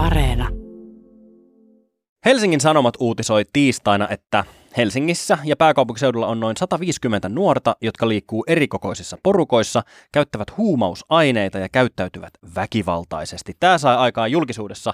Areena. Helsingin Sanomat uutisoi tiistaina, että Helsingissä ja pääkaupunkiseudulla on noin 150 nuorta, jotka liikkuu erikokoisissa porukoissa, käyttävät huumausaineita ja käyttäytyvät väkivaltaisesti. Tämä sai aikaan julkisuudessa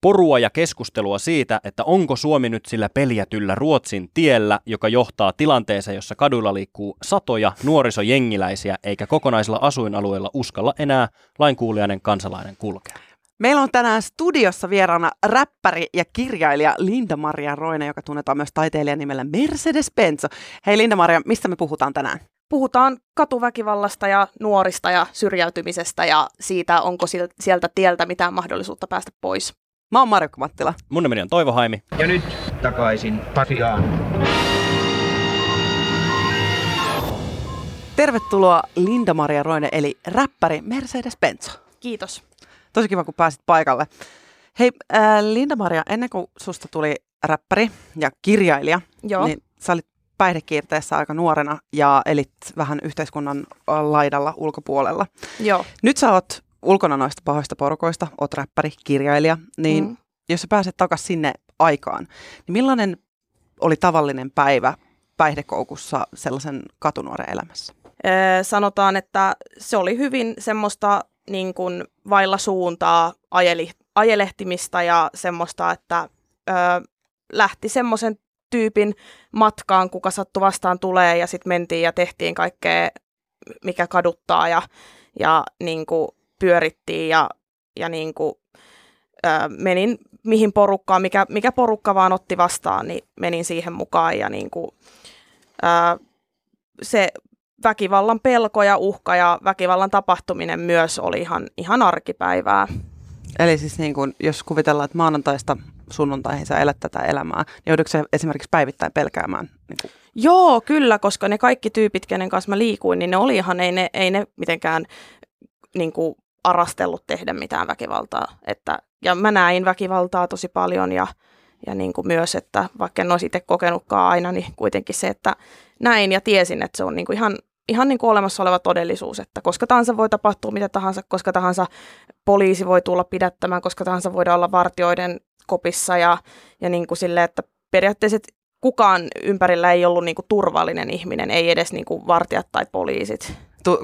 porua ja keskustelua siitä, että onko Suomi nyt sillä peljätyllä Ruotsin tiellä, joka johtaa tilanteeseen, jossa kaduilla liikkuu satoja nuorisojengiläisiä, eikä kokonaisilla asuinalueilla uskalla enää lainkuulijainen kansalainen kulkea. Meillä on tänään studiossa vieraana räppäri ja kirjailija Linda-Maria Roine, joka tunnetaan myös taiteilijan nimellä Mercedes Benzo. Hei Linda-Maria, mistä me puhutaan tänään? Puhutaan katuväkivallasta ja nuorista ja syrjäytymisestä ja siitä, onko sieltä tieltä mitään mahdollisuutta päästä pois. Mä oon Marjukka Mattila. Mun nimeni on Toivo Haimi. Ja nyt takaisin Pasiaan. Tervetuloa Linda-Maria Roine, eli räppäri Mercedes Benzo. Kiitos. Tosi kiva, kun pääsit paikalle. Hei, äh, Linda-Maria, ennen kuin susta tuli räppäri ja kirjailija, Joo. niin sä olit päihdekiirteessä aika nuorena ja elit vähän yhteiskunnan laidalla ulkopuolella. Joo. Nyt sä oot ulkona noista pahoista porukoista, oot räppäri, kirjailija, niin mm. jos sä pääset takaisin sinne aikaan, niin millainen oli tavallinen päivä päihdekoukussa sellaisen katunuoren elämässä? Ee, sanotaan, että se oli hyvin semmoista niin kuin vailla suuntaa ajeli, ajelehtimista ja semmoista, että ö, lähti semmoisen tyypin matkaan, kuka sattu vastaan tulee ja sitten mentiin ja tehtiin kaikkea, mikä kaduttaa ja, ja niin kuin pyörittiin ja, ja niin kuin, ö, menin mihin porukkaan, mikä, mikä porukka vaan otti vastaan, niin menin siihen mukaan ja niin kuin, ö, se väkivallan pelko ja uhka ja väkivallan tapahtuminen myös oli ihan, ihan arkipäivää. Eli siis niin kun, jos kuvitellaan, että maanantaista sunnuntaihin sä elät tätä elämää, niin joudutko sä esimerkiksi päivittäin pelkäämään? Niin kuin? Joo, kyllä, koska ne kaikki tyypit, kenen kanssa mä liikuin, niin ne oli ihan, ei ne, ei ne mitenkään niin kuin, arastellut tehdä mitään väkivaltaa. Että, ja mä näin väkivaltaa tosi paljon ja, ja niin kuin myös, että vaikka en olisi itse kokenutkaan aina, niin kuitenkin se, että näin ja tiesin, että se on niin kuin ihan, ihan niin kuin olemassa oleva todellisuus, että koska tahansa voi tapahtua mitä tahansa, koska tahansa poliisi voi tulla pidättämään, koska tahansa voidaan olla vartioiden kopissa ja, ja niin kuin sille, että periaatteessa kukaan ympärillä ei ollut niin kuin turvallinen ihminen, ei edes niin kuin vartijat tai poliisit.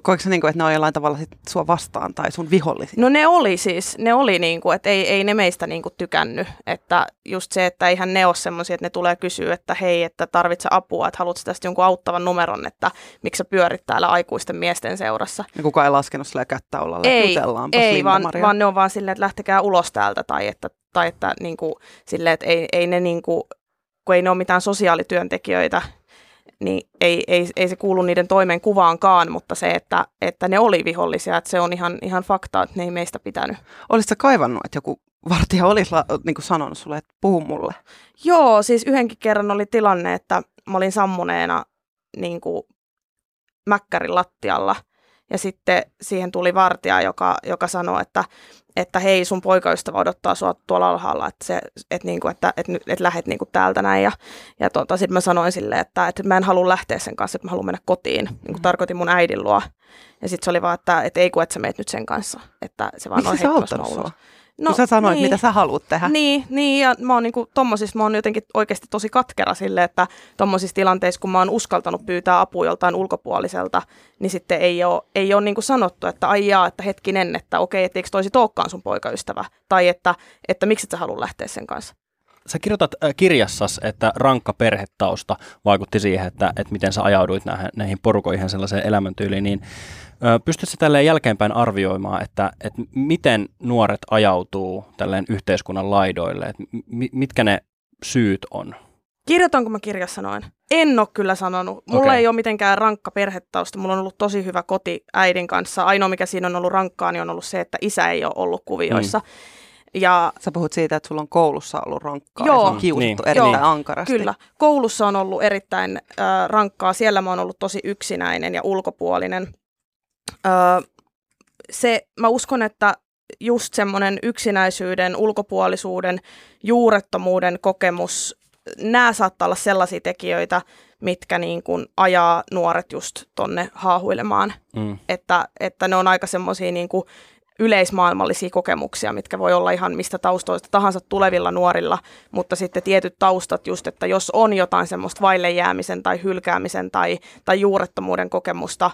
Koetko niin kuin, että ne on jollain tavalla sit sua vastaan tai sun vihollisia? No ne oli siis, ne oli niin kuin, että ei, ei ne meistä niin kuin tykännyt. Että just se, että eihän ne ole semmoisia, että ne tulee kysyä, että hei, että tarvitse apua, että haluatko tästä jonkun auttavan numeron, että miksi sä pyörit täällä aikuisten miesten seurassa. Ja kukaan ei laskenut sille kättä olla, ei, ei vaan, vaan, ne on vaan silleen, että lähtekää ulos täältä tai että, tai että niin kuin, silleen, että ei, ei ne niin kuin, kun ei ne ole mitään sosiaalityöntekijöitä, niin ei, ei, ei se kuulu niiden toimenkuvaankaan, mutta se, että, että ne oli vihollisia, että se on ihan, ihan fakta, että ne ei meistä pitänyt. Olisitko kaivannut, että joku vartija olisi niin kuin sanonut sulle, että puhu mulle? Joo, siis yhdenkin kerran oli tilanne, että mä olin sammuneena niin kuin mäkkärin lattialla ja sitten siihen tuli vartija, joka, joka sanoi, että, että hei, sun poikaystävä odottaa sua tuolla alhaalla, että, se, että, niinku, että, että, että, että lähet niinku täältä näin. Ja, ja tota, sitten mä sanoin silleen, että, että mä en halua lähteä sen kanssa, että mä haluan mennä kotiin. Niin kuin tarkoitin mun äidin luo. Ja sitten se oli vaan, että, että ei kun, että sä meet nyt sen kanssa. Että se vaan Miksi on se auttanut sua? No, kun sä sanoit, niin, mitä sä haluat tehdä. Niin, niin ja mä oon, niinku, tommosissa, mä oon jotenkin oikeasti tosi katkera sille, että tommosissa tilanteissa, kun mä oon uskaltanut pyytää apua joltain ulkopuoliselta, niin sitten ei ole, ei ole niinku sanottu, että ai jaa, että hetkinen, että okei, etteikö toisi tookkaan sun poikaystävä, tai että, että miksi et sä halua lähteä sen kanssa. Sä kirjoitat äh, kirjassas, että rankka perhetausta vaikutti siihen, että, että miten sä ajauduit näihin, näihin porukoihin sellaiseen elämäntyyliin, niin Pystytkö tälleen jälkeenpäin arvioimaan, että, että miten nuoret ajautuu tälleen yhteiskunnan laidoille, että mitkä ne syyt on? Kirjoitanko mä kirjassa noin? En ole kyllä sanonut. Mulla okay. ei ole mitenkään rankka perhetausta. Mulla on ollut tosi hyvä koti äidin kanssa. Ainoa, mikä siinä on ollut rankkaa, niin on ollut se, että isä ei ole ollut kuvioissa. Mm. Ja, Sä puhut siitä, että sulla on koulussa ollut rankkaa joo, ja on kiusattu niin. erittäin joo, ankarasti. Kyllä. Koulussa on ollut erittäin äh, rankkaa. Siellä mä oon ollut tosi yksinäinen ja ulkopuolinen. Öö, se, mä uskon, että just semmoinen yksinäisyyden, ulkopuolisuuden, juurettomuuden kokemus, nämä saattaa olla sellaisia tekijöitä, mitkä niin kuin ajaa nuoret just tonne haahuilemaan. Mm. Että, että ne on aika semmoisia niin kuin yleismaailmallisia kokemuksia, mitkä voi olla ihan mistä taustoista tahansa tulevilla nuorilla, mutta sitten tietyt taustat just, että jos on jotain semmoista vaille jäämisen tai hylkäämisen tai, tai juurettomuuden kokemusta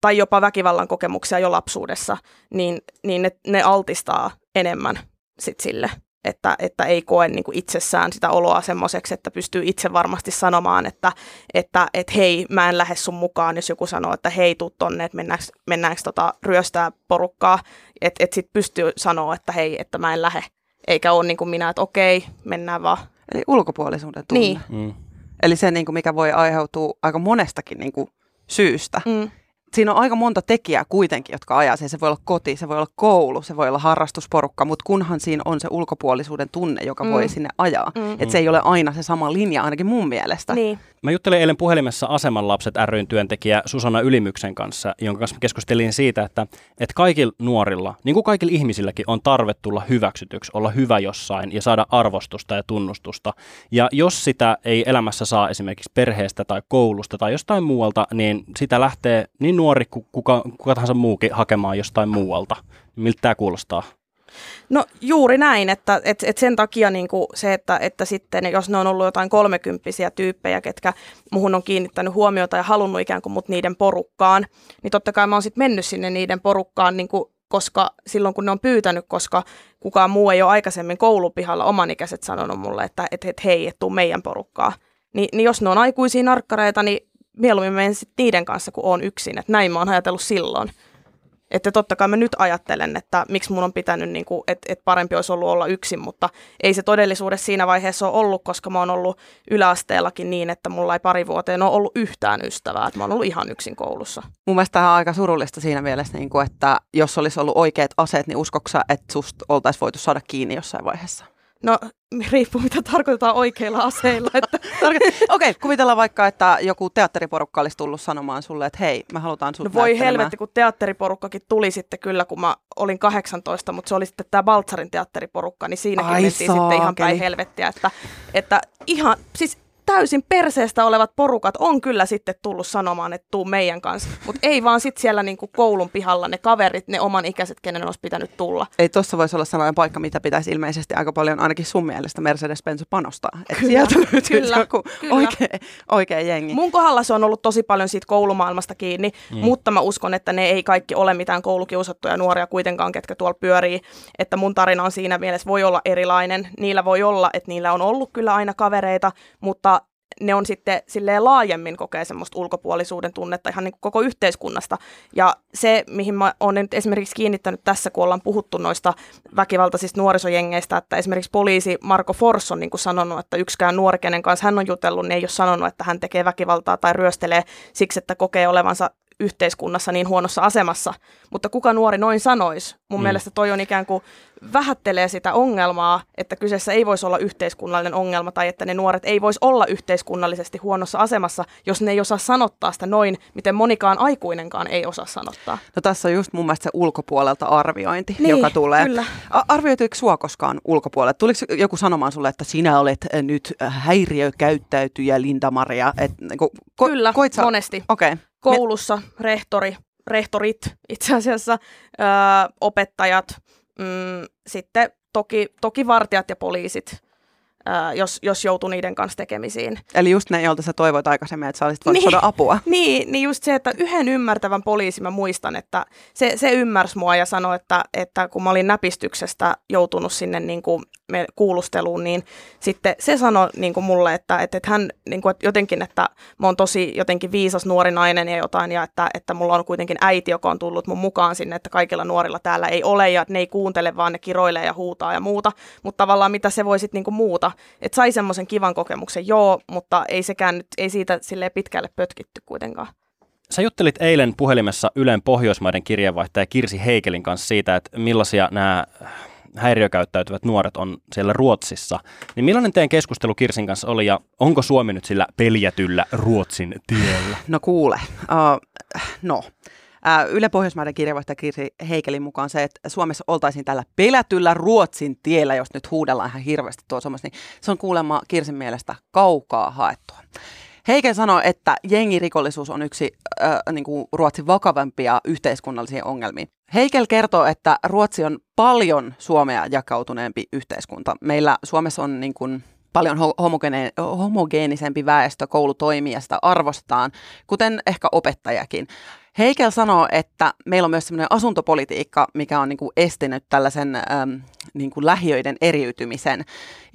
tai jopa väkivallan kokemuksia jo lapsuudessa, niin, niin ne, ne altistaa enemmän sit sille että, että ei koe niin kuin itsessään sitä oloa semmoiseksi, että pystyy itse varmasti sanomaan, että, että et hei, mä en lähde sun mukaan, jos joku sanoo, että hei, tuu tonne, että mennäänkö, mennäänkö tota, ryöstää porukkaa, että et sitten pystyy sanoa, että hei, että mä en lähde, eikä ole niin kuin minä, että okei, mennään vaan. Eli ulkopuolisuuden tunne. Niin. Mm. Eli se, niin kuin mikä voi aiheutua aika monestakin niin kuin syystä. Mm. Siinä on aika monta tekijää kuitenkin, jotka ajaa sen. Se voi olla koti, se voi olla koulu, se voi olla harrastusporukka, mutta kunhan siinä on se ulkopuolisuuden tunne, joka mm. voi sinne ajaa. Mm. Että se ei ole aina se sama linja, ainakin mun mielestä. Niin. Mä juttelin eilen puhelimessa Aseman lapset ryn työntekijä Susanna Ylimyksen kanssa, jonka kanssa keskustelin siitä, että, että kaikilla nuorilla, niin kuin kaikilla ihmisilläkin, on tarve tulla hyväksytyksi, olla hyvä jossain ja saada arvostusta ja tunnustusta. Ja jos sitä ei elämässä saa esimerkiksi perheestä tai koulusta tai jostain muualta, niin sitä lähtee niin nuori kuin kuka, kuka tahansa muukin hakemaan jostain muualta. Miltä tämä kuulostaa? No juuri näin, että et, et sen takia niin kuin se, että, että sitten jos ne on ollut jotain kolmekymppisiä tyyppejä, ketkä muhun on kiinnittänyt huomiota ja halunnut ikään kuin mut niiden porukkaan, niin totta kai mä oon sitten mennyt sinne niiden porukkaan, niin kuin, koska silloin kun ne on pyytänyt, koska kukaan muu ei ole aikaisemmin koulupihalla omanikäiset sanonut mulle, että et, et, hei, et tuu meidän porukkaa. Ni, niin jos ne on aikuisia narkkareita, niin mieluummin menen sitten niiden kanssa, kun on yksin. Että näin mä oon ajatellut silloin. Että totta kai mä nyt ajattelen, että miksi mun on pitänyt, niin kuin, että, että parempi olisi ollut olla yksin, mutta ei se todellisuudessa siinä vaiheessa ole ollut, koska mä oon ollut yläasteellakin niin, että mulla ei pari vuoteen ole ollut yhtään ystävää, että mä oon ollut ihan yksin koulussa. Mun mielestä tämä on aika surullista siinä mielessä, niin kuin, että jos olisi ollut oikeat aseet, niin uskoksa, että susta oltaisiin voitu saada kiinni jossain vaiheessa? No riippuu mitä tarkoitetaan oikeilla aseilla. Että. Okei, okay, kuvitellaan vaikka, että joku teatteriporukka olisi tullut sanomaan sulle, että hei, me halutaan sut No voi helvetti, kun teatteriporukkakin tuli sitten kyllä, kun mä olin 18, mutta se oli sitten tämä Baltsarin teatteriporukka, niin siinäkin Ai mentiin sitten ihan päin saakeli. helvettiä, että, että ihan, siis täysin perseestä olevat porukat on kyllä sitten tullut sanomaan, että tuu meidän kanssa, mutta ei vaan sitten siellä niinku koulun pihalla ne kaverit, ne oman ikäiset, kenen olisi pitänyt tulla. Ei tuossa voisi olla sellainen paikka, mitä pitäisi ilmeisesti aika paljon ainakin sun mielestä Mercedes-Benz panostaa. Että Kyllä, sieltä löytyy kyllä, joku kyllä. oikea, oikea jengi. Mun kohdalla se on ollut tosi paljon siitä koulumaailmasta kiinni, mm. mutta mä uskon, että ne ei kaikki ole mitään koulukiusattuja nuoria kuitenkaan, ketkä tuolla pyörii. Että mun tarina on siinä mielessä voi olla erilainen. Niillä voi olla, että niillä on ollut kyllä aina kavereita, mutta ne on sitten silleen laajemmin kokee semmoista ulkopuolisuuden tunnetta ihan niin kuin koko yhteiskunnasta. Ja se, mihin mä oon nyt esimerkiksi kiinnittänyt tässä, kun ollaan puhuttu noista väkivaltaisista nuorisojengeistä, että esimerkiksi poliisi Marko Fors on niin kuin sanonut, että yksikään nuori, kenen kanssa hän on jutellut, niin ei ole sanonut, että hän tekee väkivaltaa tai ryöstelee siksi, että kokee olevansa yhteiskunnassa niin huonossa asemassa. Mutta kuka nuori noin sanoisi? Mun mm. mielestä toi on ikään kuin vähättelee sitä ongelmaa, että kyseessä ei voisi olla yhteiskunnallinen ongelma tai että ne nuoret ei voisi olla yhteiskunnallisesti huonossa asemassa, jos ne ei osaa sanottaa sitä noin, miten monikaan aikuinenkaan ei osaa sanottaa. No tässä on just mun mielestä se ulkopuolelta arviointi, Niin, joka tulee. kyllä. Arvioituiko sua koskaan ulkopuolelle? Tuliko joku sanomaan sulle, että sinä olet äh, nyt äh, häiriökäyttäytyjä Linda-Maria? Et, niin kuin, ko- Kyllä, sä- monesti. Okei. Okay. Koulussa rehtori, rehtorit itse asiassa, öö, opettajat, mm, sitten toki, toki vartijat ja poliisit, jos, jos joutuu niiden kanssa tekemisiin. Eli just ne, joilta sä toivoit aikaisemmin, että sä olisit voinut Niin. saada apua. Niin, niin just se, että yhden ymmärtävän poliisi mä muistan, että se, se ymmärsi mua ja sanoi, että, että kun mä olin näpistyksestä joutunut sinne niin kuin me kuulusteluun, niin sitten se sanoi niin kuin mulle, että, että, että hän niin kuin, että jotenkin, että mä oon tosi jotenkin viisas nuori nainen ja jotain, ja että, että mulla on kuitenkin äiti, joka on tullut mun mukaan sinne, että kaikilla nuorilla täällä ei ole, ja että ne ei kuuntele, vaan ne kiroilee ja huutaa ja muuta, mutta tavallaan mitä se voi sitten niin kuin muuta, että sai semmoisen kivan kokemuksen, joo, mutta ei sekään nyt, ei siitä silleen pitkälle pötkitty kuitenkaan. Sä juttelit eilen puhelimessa Ylen Pohjoismaiden kirjeenvaihtaja Kirsi Heikelin kanssa siitä, että millaisia nämä häiriökäyttäytyvät nuoret on siellä Ruotsissa. Niin millainen teidän keskustelu Kirsin kanssa oli ja onko Suomi nyt sillä peljätyllä Ruotsin tiellä? No kuule, uh, no. Yle Pohjoismaiden kirjeenvaihtaja Kirsi Heikelin mukaan se, että Suomessa oltaisiin tällä pelätyllä Ruotsin tiellä, jos nyt huudellaan ihan hirveästi tuossa somassa, niin se on kuulemma Kirsin mielestä kaukaa haettua. Heiken sanoo, että jengirikollisuus on yksi äh, niin kuin Ruotsin vakavimpia yhteiskunnallisia ongelmia. Heikel kertoo, että Ruotsi on paljon Suomea jakautuneempi yhteiskunta. Meillä Suomessa on niin kuin paljon homogeenisempi väestö, koulu toimii ja sitä arvostetaan, kuten ehkä opettajakin. Heikel sanoo, että meillä on myös sellainen asuntopolitiikka, mikä on niin kuin estänyt tällaisen äm, niin kuin lähiöiden eriytymisen.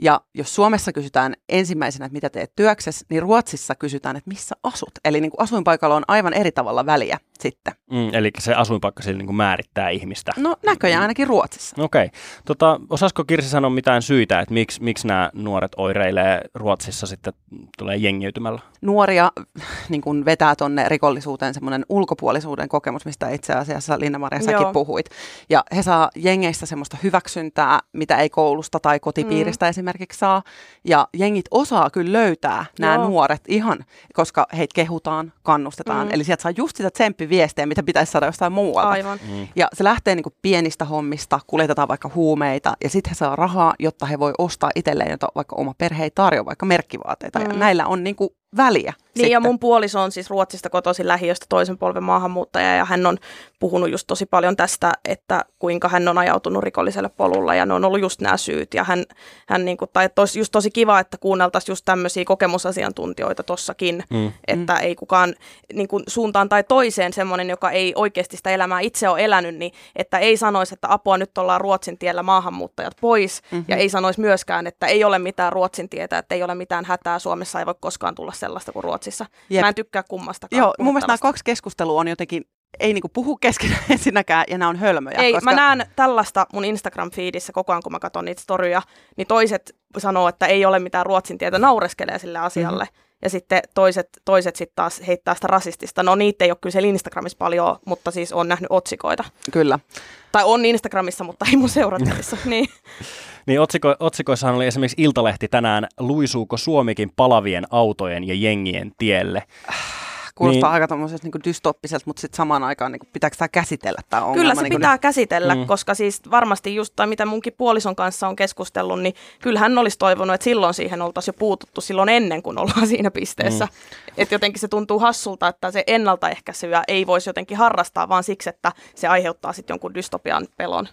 Ja jos Suomessa kysytään ensimmäisenä, että mitä teet työksessä, niin Ruotsissa kysytään, että missä asut. Eli niin kuin asuinpaikalla on aivan eri tavalla väliä sitten. Mm, eli se asuinpaikka sillä niin kuin määrittää ihmistä. No näköjään ainakin Ruotsissa. Okei. Okay. Tota, osaisiko Kirsi sanoa mitään syitä, että miksi, miksi nämä nuoret oireilee Ruotsissa sitten tulee jengiytymällä? Nuoria niin kuin vetää tuonne rikollisuuteen semmoinen ulkopuolisuuden kokemus, mistä itse asiassa Linna-Maria säkin Joo. puhuit. Ja he saa jengeistä semmoista hyväksyntää, mitä ei koulusta tai kotipiiristä mm. esimerkiksi saa. Ja jengit osaa kyllä löytää nämä Joo. nuoret ihan, koska heitä kehutaan, kannustetaan. Mm. Eli sieltä saa just sitä tsemppiviestejä, mitä pitäisi saada jostain muualta. Aivan. Mm. Ja se lähtee niin kuin pienistä hommista, kuljetetaan vaikka huumeita ja sitten he saa rahaa, jotta he voi ostaa itselleen, jota vaikka oma perhe ei tarjoa, vaikka merkkivaateita. Mm. Ja näillä on niin kuin väliä. Niin sitten. ja mun puoliso on siis Ruotsista kotoisin lähiöstä toisen polven maahanmuuttaja ja hän on puhunut just tosi paljon tästä, että kuinka hän on ajautunut rikolliselle polulla ja ne on ollut just nämä syyt ja hän, hän niin kuin, tai tos, just tosi kiva, että kuunneltaisiin just tämmöisiä kokemusasiantuntijoita tossakin, mm. että mm. ei kukaan niin kuin suuntaan tai toiseen semmoinen, joka ei oikeasti sitä elämää itse ole elänyt, niin että ei sanoisi, että apua nyt ollaan Ruotsin tiellä maahanmuuttajat pois mm-hmm. ja ei sanoisi myöskään, että ei ole mitään Ruotsin tietä, että ei ole mitään hätää Suomessa, ei voi koskaan tulla sellaista kuin Ruotsissa. Jep. Mä en tykkää kummastakaan. Joo, mun mielestä nämä kaksi keskustelua on jotenkin ei niinku puhu keskenään ensinnäkään, ja nämä on hölmöjä. Ei, koska... mä näen tällaista mun Instagram-feedissä koko ajan, kun mä katson niitä storyja, niin toiset sanoo, että ei ole mitään ruotsin tietä, naureskelee sille asialle. Mm-hmm. Ja sitten toiset, toiset sitten taas heittää sitä rasistista. No niitä ei ole kyllä siellä Instagramissa paljon, mutta siis on nähnyt otsikoita. Kyllä. Tai on Instagramissa, mutta ei mun seurattavissa. niin. Niin otsiko, otsikoissahan oli esimerkiksi Iltalehti tänään, luisuuko Suomikin palavien autojen ja jengien tielle? Kuulostaa niin. aika niin dystoppiselta, mutta sitten samaan aikaan niin kuin, pitääkö tämä käsitellä tämä ongelma? Kyllä se niin pitää nyt? käsitellä, mm. koska siis varmasti just, tai mitä munkin puolison kanssa on keskustellut, niin kyllähän olisi toivonut, että silloin siihen oltaisiin jo puututtu silloin ennen kuin ollaan siinä pisteessä. Mm. Että jotenkin se tuntuu hassulta, että se ennaltaehkäisyä ei voisi jotenkin harrastaa, vaan siksi, että se aiheuttaa sitten jonkun dystopian pelon.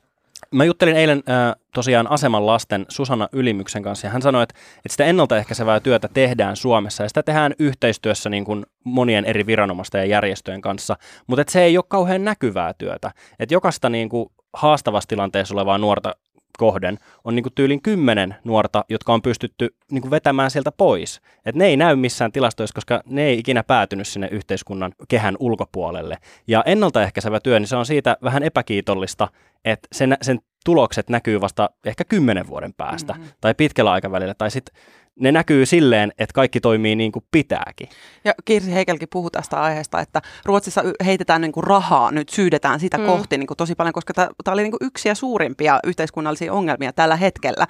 Mä juttelin eilen äh, tosiaan aseman lasten Susanna Ylimyksen kanssa ja hän sanoi, että, että sitä ennaltaehkäisevää työtä tehdään Suomessa ja sitä tehdään yhteistyössä niin kuin monien eri viranomaisten ja järjestöjen kanssa, mutta että se ei ole kauhean näkyvää työtä. Että jokaista niin kuin haastavassa tilanteessa olevaa nuorta kohden on niin kuin tyylin kymmenen nuorta, jotka on pystytty niin kuin vetämään sieltä pois. Et ne ei näy missään tilastoissa, koska ne ei ikinä päätynyt sinne yhteiskunnan kehän ulkopuolelle. Ja ennaltaehkäisevä työ, niin se on siitä vähän epäkiitollista, että sen, sen tulokset näkyy vasta ehkä kymmenen vuoden päästä mm-hmm. tai pitkällä aikavälillä. Tai sitten ne näkyy silleen, että kaikki toimii niin kuin pitääkin. Ja Kirsi Heikelkin puhuu tästä aiheesta, että Ruotsissa heitetään niin kuin rahaa, nyt syydetään sitä mm. kohti niin kuin tosi paljon, koska tämä oli niin kuin yksi ja suurimpia yhteiskunnallisia ongelmia tällä hetkellä.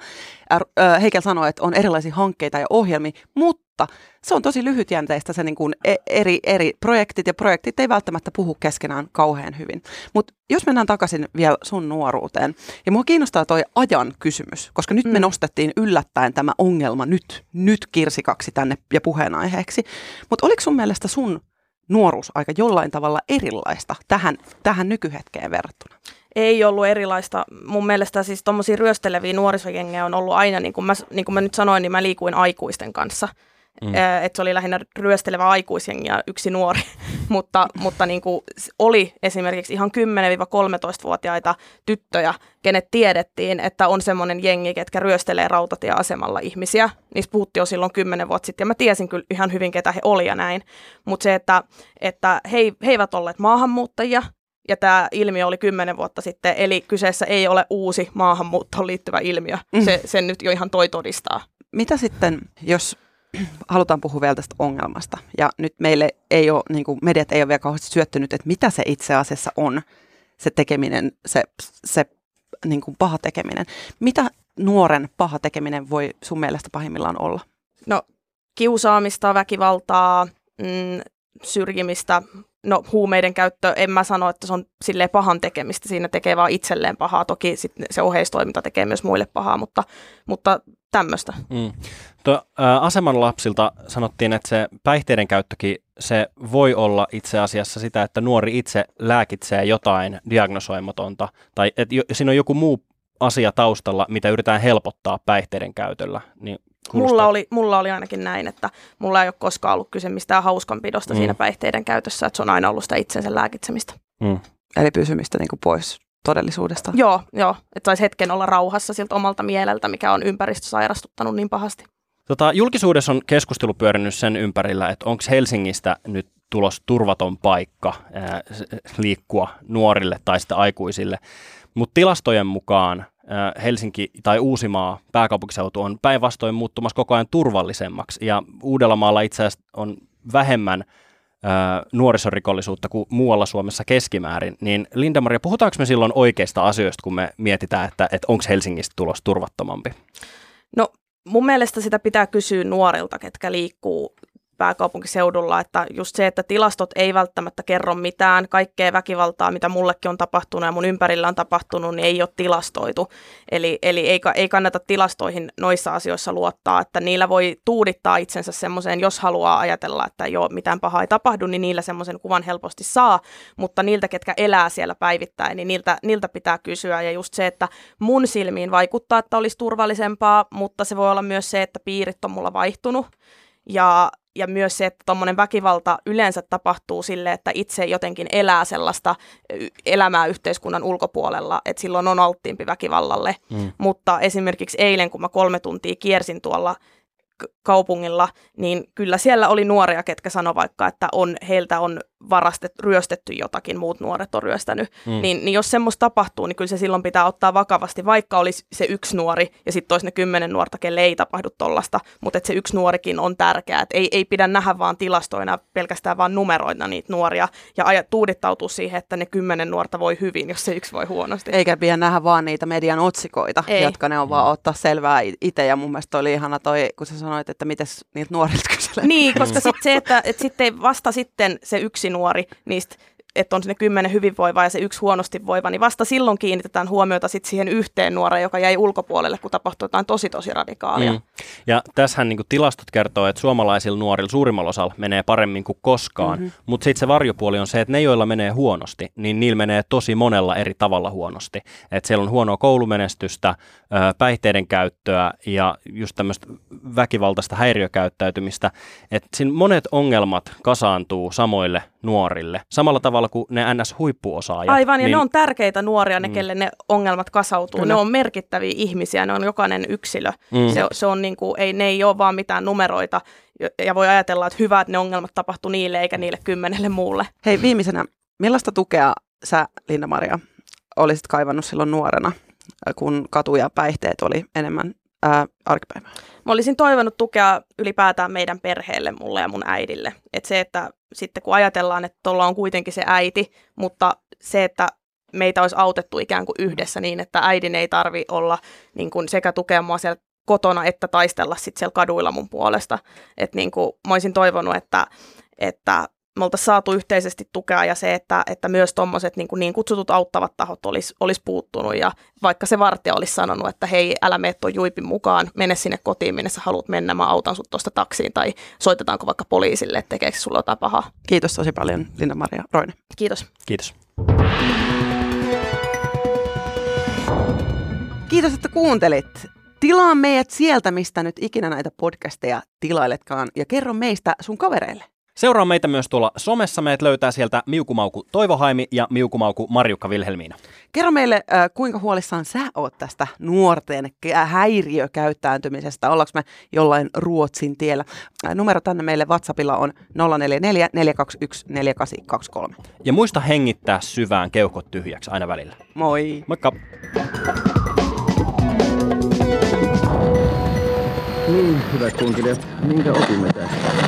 Heikel sanoi, että on erilaisia hankkeita ja ohjelmia, mutta mutta se on tosi lyhytjänteistä se niin kuin e- eri, eri projektit, ja projektit ei välttämättä puhu keskenään kauhean hyvin. Mutta jos mennään takaisin vielä sun nuoruuteen, ja mua kiinnostaa toi ajan kysymys, koska nyt mm. me nostettiin yllättäen tämä ongelma nyt, nyt kirsikaksi tänne ja puheenaiheeksi. Mutta oliko sun mielestä sun nuoruus aika jollain tavalla erilaista tähän, tähän nykyhetkeen verrattuna? ei ollut erilaista. Mun mielestä siis tuommoisia ryösteleviä nuorisojengejä on ollut aina, niin kuin, mä, niin kuin mä nyt sanoin, niin mä liikuin aikuisten kanssa. Mm. Että se oli lähinnä ryöstelevä aikuisjengi ja yksi nuori, mutta, mutta niin kuin oli esimerkiksi ihan 10-13-vuotiaita tyttöjä, kenet tiedettiin, että on semmoinen jengi, ketkä ryöstelee rautatieasemalla ihmisiä. Niistä puhuttiin jo silloin kymmenen vuotta sitten ja mä tiesin kyllä ihan hyvin, ketä he oli ja näin. Mutta se, että, että he, he eivät olleet maahanmuuttajia, ja tämä ilmiö oli kymmenen vuotta sitten, eli kyseessä ei ole uusi maahanmuuttoon liittyvä ilmiö. Mm. Se, sen nyt jo ihan toi todistaa. Mitä sitten, jos halutaan puhua vielä tästä ongelmasta. Ja nyt meille ei ole, niin kuin mediat ei ole vielä kauheasti syöttynyt, että mitä se itse asiassa on, se tekeminen, se, se niin kuin paha tekeminen. Mitä nuoren paha tekeminen voi sun mielestä pahimmillaan olla? No kiusaamista, väkivaltaa, mm, syrjimistä, no huumeiden käyttö, en mä sano, että se on silleen pahan tekemistä, siinä tekee vaan itselleen pahaa, toki sit se oheistoiminta tekee myös muille pahaa, mutta, mutta tämmöistä. Mm. Aseman lapsilta sanottiin, että se päihteiden käyttökin, se voi olla itse asiassa sitä, että nuori itse lääkitsee jotain diagnosoimatonta, tai että jo, siinä on joku muu asia taustalla, mitä yritetään helpottaa päihteiden käytöllä. Niin mulla, oli, mulla oli ainakin näin, että mulla ei ole koskaan ollut kyse mistään hauskanpidosta mm. siinä päihteiden käytössä, että se on aina ollut sitä itsensä lääkitsemistä. Mm. Eli pysymistä niin kuin pois todellisuudesta. Joo, joo, että saisi hetken olla rauhassa siltä omalta mieleltä, mikä on ympäristö sairastuttanut niin pahasti. Tota, julkisuudessa on keskustelu pyörinyt sen ympärillä, että onko Helsingistä nyt tulos turvaton paikka ää, liikkua nuorille tai sitten aikuisille. Mutta tilastojen mukaan Helsinki tai Uusimaa, pääkaupunkiseutu, on päinvastoin muuttumassa koko ajan turvallisemmaksi. Ja Uudellamaalla itse asiassa on vähemmän nuorisorikollisuutta kuin muualla Suomessa keskimäärin, niin Linda-Maria, puhutaanko me silloin oikeista asioista, kun me mietitään, että, että onko Helsingistä tulos turvattomampi? No mun mielestä sitä pitää kysyä nuorilta, ketkä liikkuu pääkaupunkiseudulla, että just se, että tilastot ei välttämättä kerro mitään, kaikkea väkivaltaa, mitä mullekin on tapahtunut ja mun ympärillä on tapahtunut, niin ei ole tilastoitu. Eli, eli ei, ei kannata tilastoihin noissa asioissa luottaa, että niillä voi tuudittaa itsensä semmoiseen, jos haluaa ajatella, että ole mitään pahaa ei tapahdu, niin niillä semmoisen kuvan helposti saa, mutta niiltä, ketkä elää siellä päivittäin, niin niiltä, niiltä pitää kysyä. Ja just se, että mun silmiin vaikuttaa, että olisi turvallisempaa, mutta se voi olla myös se, että piirit on mulla vaihtunut. Ja ja myös se, että tuommoinen väkivalta yleensä tapahtuu sille, että itse jotenkin elää sellaista elämää yhteiskunnan ulkopuolella, että silloin on alttiimpi väkivallalle. Mm. Mutta esimerkiksi eilen, kun mä kolme tuntia kiersin tuolla kaupungilla, niin kyllä siellä oli nuoria, ketkä sanoi vaikka, että on, heiltä on varastet, ryöstetty jotakin, muut nuoret on ryöstänyt. Mm. Niin, niin jos semmoista tapahtuu, niin kyllä se silloin pitää ottaa vakavasti, vaikka olisi se yksi nuori ja sitten olisi ne kymmenen nuorta, kelle ei tapahdu tollasta, mutta että se yksi nuorikin on tärkeää. Et ei, ei pidä nähdä vaan tilastoina pelkästään vaan numeroina niitä nuoria ja aja, tuudittautua siihen, että ne kymmenen nuorta voi hyvin, jos se yksi voi huonosti. Eikä pidä nähdä vaan niitä median otsikoita, ei. jotka ne on vaan ottaa selvää itse ja mun mielestä oli ihana toi, kun sä sanoit, että miten niitä nuorilta kyselee. Niin, koska sitten se, että, että sitten vasta sitten se yksi nuori niistä että on sinne kymmenen hyvinvoivaa ja se yksi huonosti voiva, niin vasta silloin kiinnitetään huomiota sit siihen yhteen nuoreen, joka jäi ulkopuolelle, kun tapahtui jotain tosi tosi radikaalia. Mm. Ja tässähän niin tilastot kertoo, että suomalaisilla nuorilla suurimmalla osalla menee paremmin kuin koskaan, mm-hmm. mutta sitten se varjopuoli on se, että ne, joilla menee huonosti, niin niillä menee tosi monella eri tavalla huonosti. Että siellä on huonoa koulumenestystä, päihteiden käyttöä ja just tämmöistä väkivaltaista häiriökäyttäytymistä. Että siinä monet ongelmat kasaantuu samoille nuorille. Samalla tavalla kuin ne NS-huippuosaajat. Aivan, ja niin... ne on tärkeitä nuoria, ne, mm. kelle ne ongelmat kasautuu. Kyllä. Ne on merkittäviä ihmisiä, ne on jokainen yksilö. Mm. Se, se on niin kuin, ei, ne ei ole vaan mitään numeroita, ja voi ajatella, että hyvä, että ne ongelmat tapahtuu niille eikä niille kymmenelle muulle. Hei, viimeisenä, millaista tukea sä, Linda-Maria, olisit kaivannut silloin nuorena, kun katu ja päihteet oli enemmän ää, arkipäivää? Mä olisin toivonut tukea ylipäätään meidän perheelle, mulle ja mun äidille. Että se, että sitten kun ajatellaan, että tuolla on kuitenkin se äiti, mutta se, että meitä olisi autettu ikään kuin yhdessä niin, että äidin ei tarvi olla niin kuin sekä tukea mua siellä kotona että taistella sitten siellä kaduilla mun puolesta. Että niin kuin, mä olisin toivonut, että, että me oltaisiin saatu yhteisesti tukea ja se, että, että myös tuommoiset niin, niin kutsutut auttavat tahot olisi, olisi puuttunut ja vaikka se vartija olisi sanonut, että hei, älä mene tuon juipin mukaan, mene sinne kotiin, minne sä haluat mennä, mä autan sut tuosta taksiin tai soitetaanko vaikka poliisille, että tekeekö sulla jotain pahaa. Kiitos tosi paljon Linda-Maria Roine. Kiitos. Kiitos. Kiitos, että kuuntelit. Tilaa meidät sieltä, mistä nyt ikinä näitä podcasteja tilailetkaan ja kerro meistä sun kavereille. Seuraa meitä myös tuolla somessa. Meidät löytää sieltä Miukumauku Toivohaimi ja Miukumauku Marjukka Vilhelmiina. Kerro meille, äh, kuinka huolissaan sä oot tästä nuorten häiriökäyttäytymisestä. Ollaanko me jollain Ruotsin tiellä? Äh, numero tänne meille WhatsAppilla on 044 421 4823. Ja muista hengittää syvään keuhkot tyhjäksi aina välillä. Moi! Moikka! Niin, hyvät kunkilijat, minkä opimme tästä?